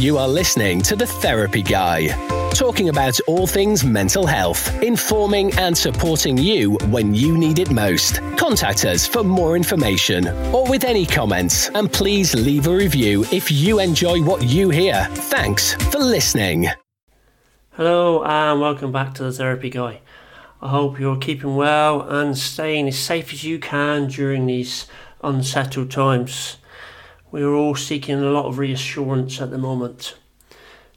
You are listening to The Therapy Guy, talking about all things mental health, informing and supporting you when you need it most. Contact us for more information or with any comments, and please leave a review if you enjoy what you hear. Thanks for listening. Hello, and welcome back to The Therapy Guy. I hope you're keeping well and staying as safe as you can during these unsettled times. We are all seeking a lot of reassurance at the moment.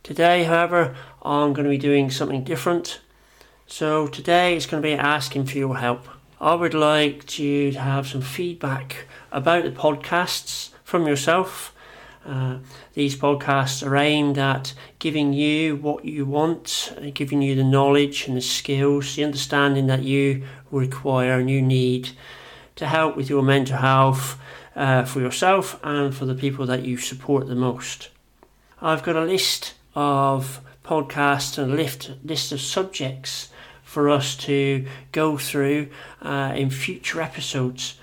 Today, however, I'm going to be doing something different. So, today is going to be asking for your help. I would like you to have some feedback about the podcasts from yourself. Uh, these podcasts are aimed at giving you what you want, giving you the knowledge and the skills, the understanding that you require and you need to help with your mental health uh, for yourself and for the people that you support the most. I've got a list of podcasts and a list, list of subjects for us to go through uh, in future episodes.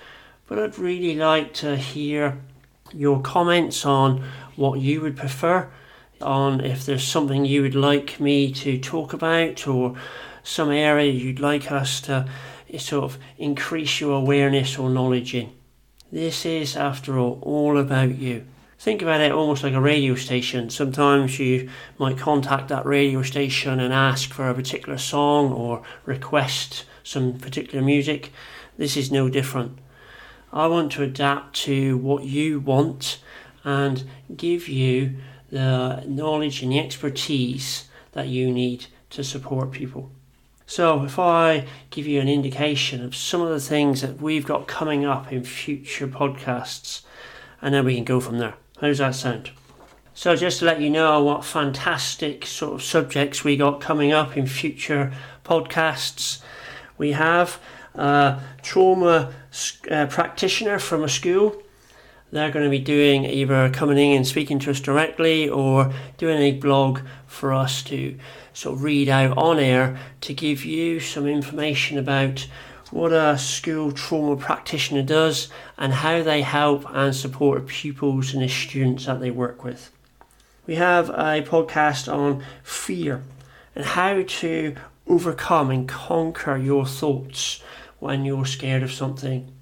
But I'd really like to hear your comments on what you would prefer, on if there's something you would like me to talk about, or some area you'd like us to sort of increase your awareness or knowledge in. This is, after all, all about you. Think about it almost like a radio station. Sometimes you might contact that radio station and ask for a particular song or request some particular music. This is no different. I want to adapt to what you want and give you the knowledge and the expertise that you need to support people. So, if I give you an indication of some of the things that we've got coming up in future podcasts, and then we can go from there. How does that sound? So, just to let you know what fantastic sort of subjects we got coming up in future podcasts, we have a trauma uh, practitioner from a school. They're going to be doing either coming in and speaking to us directly or doing a blog for us to sort of read out on air to give you some information about what a school trauma practitioner does and how they help and support pupils and the students that they work with. We have a podcast on fear and how to overcome and conquer your thoughts when you're scared of something.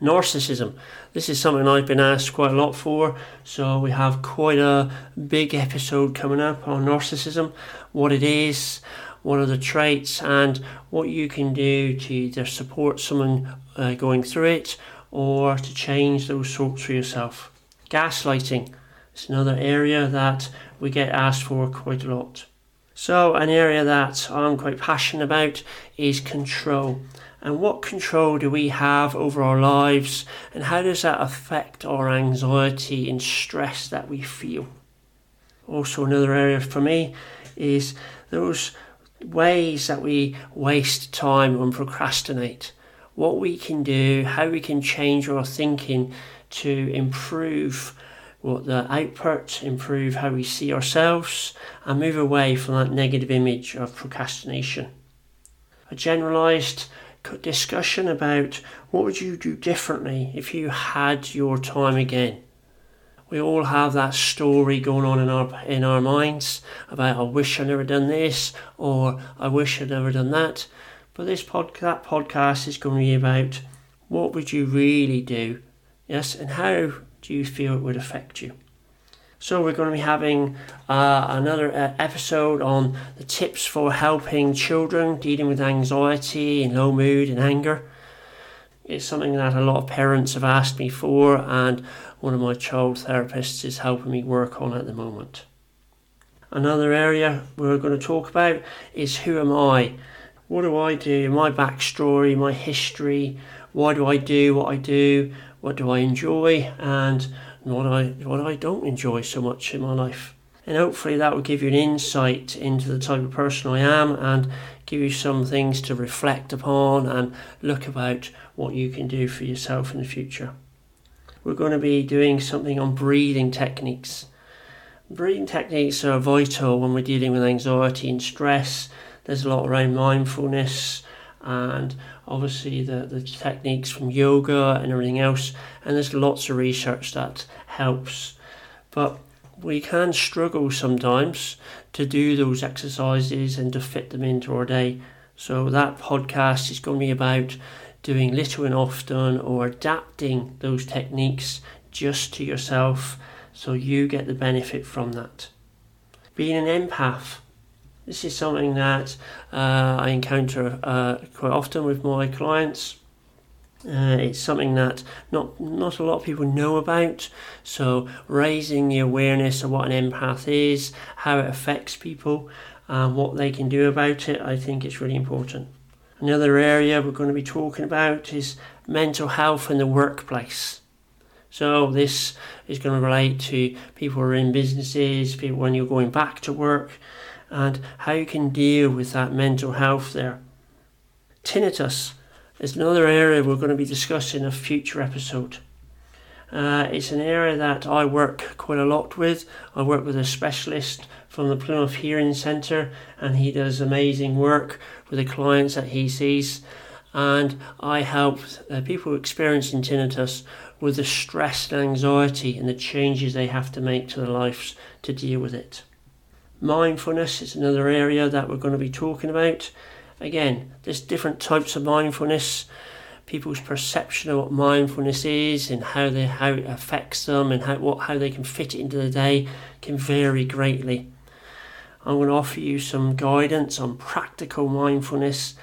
Narcissism. This is something I've been asked quite a lot for, so we have quite a big episode coming up on narcissism what it is, what are the traits, and what you can do to either support someone uh, going through it or to change those thoughts for yourself. Gaslighting is another area that we get asked for quite a lot. So, an area that I'm quite passionate about is control. And what control do we have over our lives, and how does that affect our anxiety and stress that we feel? Also, another area for me is those ways that we waste time and procrastinate. What we can do, how we can change our thinking to improve what the output, improve how we see ourselves, and move away from that negative image of procrastination. A generalized discussion about what would you do differently if you had your time again we all have that story going on in our in our minds about I wish I never done this or I wish I'd never done that. But this pod, that podcast is going to be about what would you really do, yes, and how do you feel it would affect you. So we're going to be having uh, another uh, episode on the tips for helping children dealing with anxiety and low mood and anger. It's something that a lot of parents have asked me for, and one of my child therapists is helping me work on at the moment. Another area we're going to talk about is who am I? What do I do? My backstory, my history, why do I do what I do? What do I enjoy? And what I what I don't enjoy so much in my life. And hopefully that will give you an insight into the type of person I am and give you some things to reflect upon and look about what you can do for yourself in the future we're going to be doing something on breathing techniques. Breathing techniques are vital when we're dealing with anxiety and stress. There's a lot around mindfulness and obviously the, the techniques from yoga and everything else. And there's lots of research that helps. But we can struggle sometimes to do those exercises and to fit them into our day. So that podcast is going to be about doing little and often or adapting those techniques just to yourself so you get the benefit from that. Being an empath. This is something that uh, I encounter uh, quite often with my clients. Uh, it's something that not not a lot of people know about. So raising the awareness of what an empath is, how it affects people, and what they can do about it, I think it's really important. Another area we're going to be talking about is mental health in the workplace. So this is going to relate to people who are in businesses, people when you're going back to work, and how you can deal with that mental health there. Tinnitus is another area we're going to be discussing in a future episode. Uh, it's an area that I work quite a lot with. I work with a specialist from the Plymouth Hearing Centre, and he does amazing work with the clients that he sees. And I help uh, people experiencing tinnitus with the stress and anxiety and the changes they have to make to their lives to deal with it. Mindfulness is another area that we're going to be talking about. Again, there's different types of mindfulness. People's perception of what mindfulness is and how they how it affects them and how what how they can fit it into the day can vary greatly. I'm going to offer you some guidance on practical mindfulness,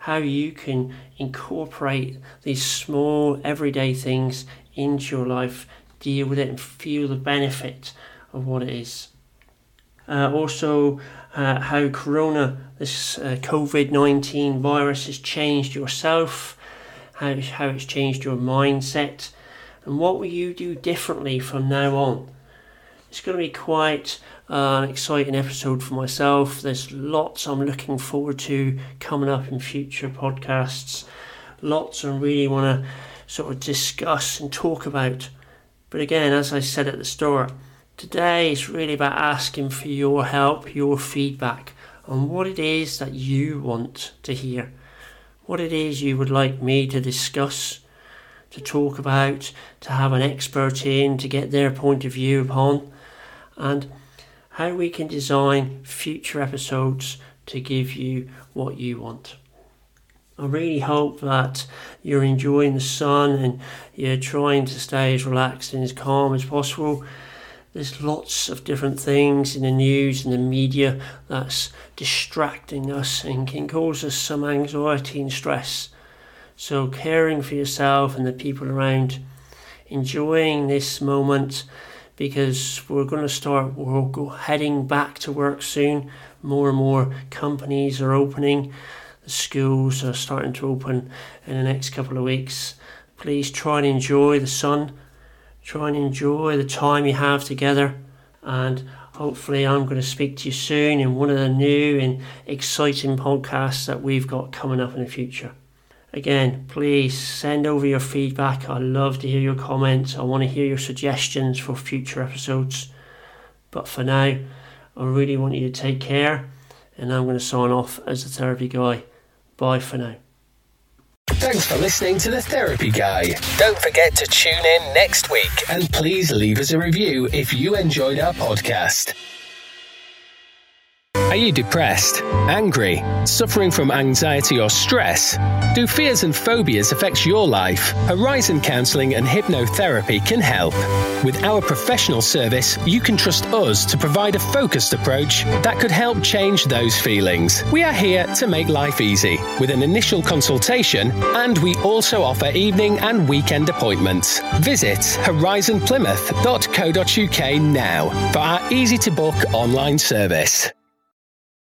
how you can incorporate these small everyday things into your life, deal with it, and feel the benefit of what it is. Uh, also, uh, how Corona, this uh, COVID 19 virus, has changed yourself, how, how it's changed your mindset, and what will you do differently from now on. It's going to be quite uh, an exciting episode for myself. There's lots I'm looking forward to coming up in future podcasts. Lots I really want to sort of discuss and talk about. But again, as I said at the start, Today is really about asking for your help, your feedback on what it is that you want to hear, what it is you would like me to discuss, to talk about, to have an expert in, to get their point of view upon, and how we can design future episodes to give you what you want. I really hope that you're enjoying the sun and you're trying to stay as relaxed and as calm as possible there's lots of different things in the news and the media that's distracting us and can cause us some anxiety and stress. So, caring for yourself and the people around, enjoying this moment because we're going to start, we're go heading back to work soon. More and more companies are opening, the schools are starting to open in the next couple of weeks. Please try and enjoy the sun Try and enjoy the time you have together. And hopefully, I'm going to speak to you soon in one of the new and exciting podcasts that we've got coming up in the future. Again, please send over your feedback. I love to hear your comments. I want to hear your suggestions for future episodes. But for now, I really want you to take care, and I'm going to sign off as the therapy guy. Bye for now. Thanks for listening to The Therapy Guy. Don't forget to tune in next week and please leave us a review if you enjoyed our podcast. Are you depressed, angry, suffering from anxiety or stress? Do fears and phobias affect your life? Horizon Counselling and Hypnotherapy can help. With our professional service, you can trust us to provide a focused approach that could help change those feelings. We are here to make life easy with an initial consultation, and we also offer evening and weekend appointments. Visit horizonplymouth.co.uk now for our easy to book online service.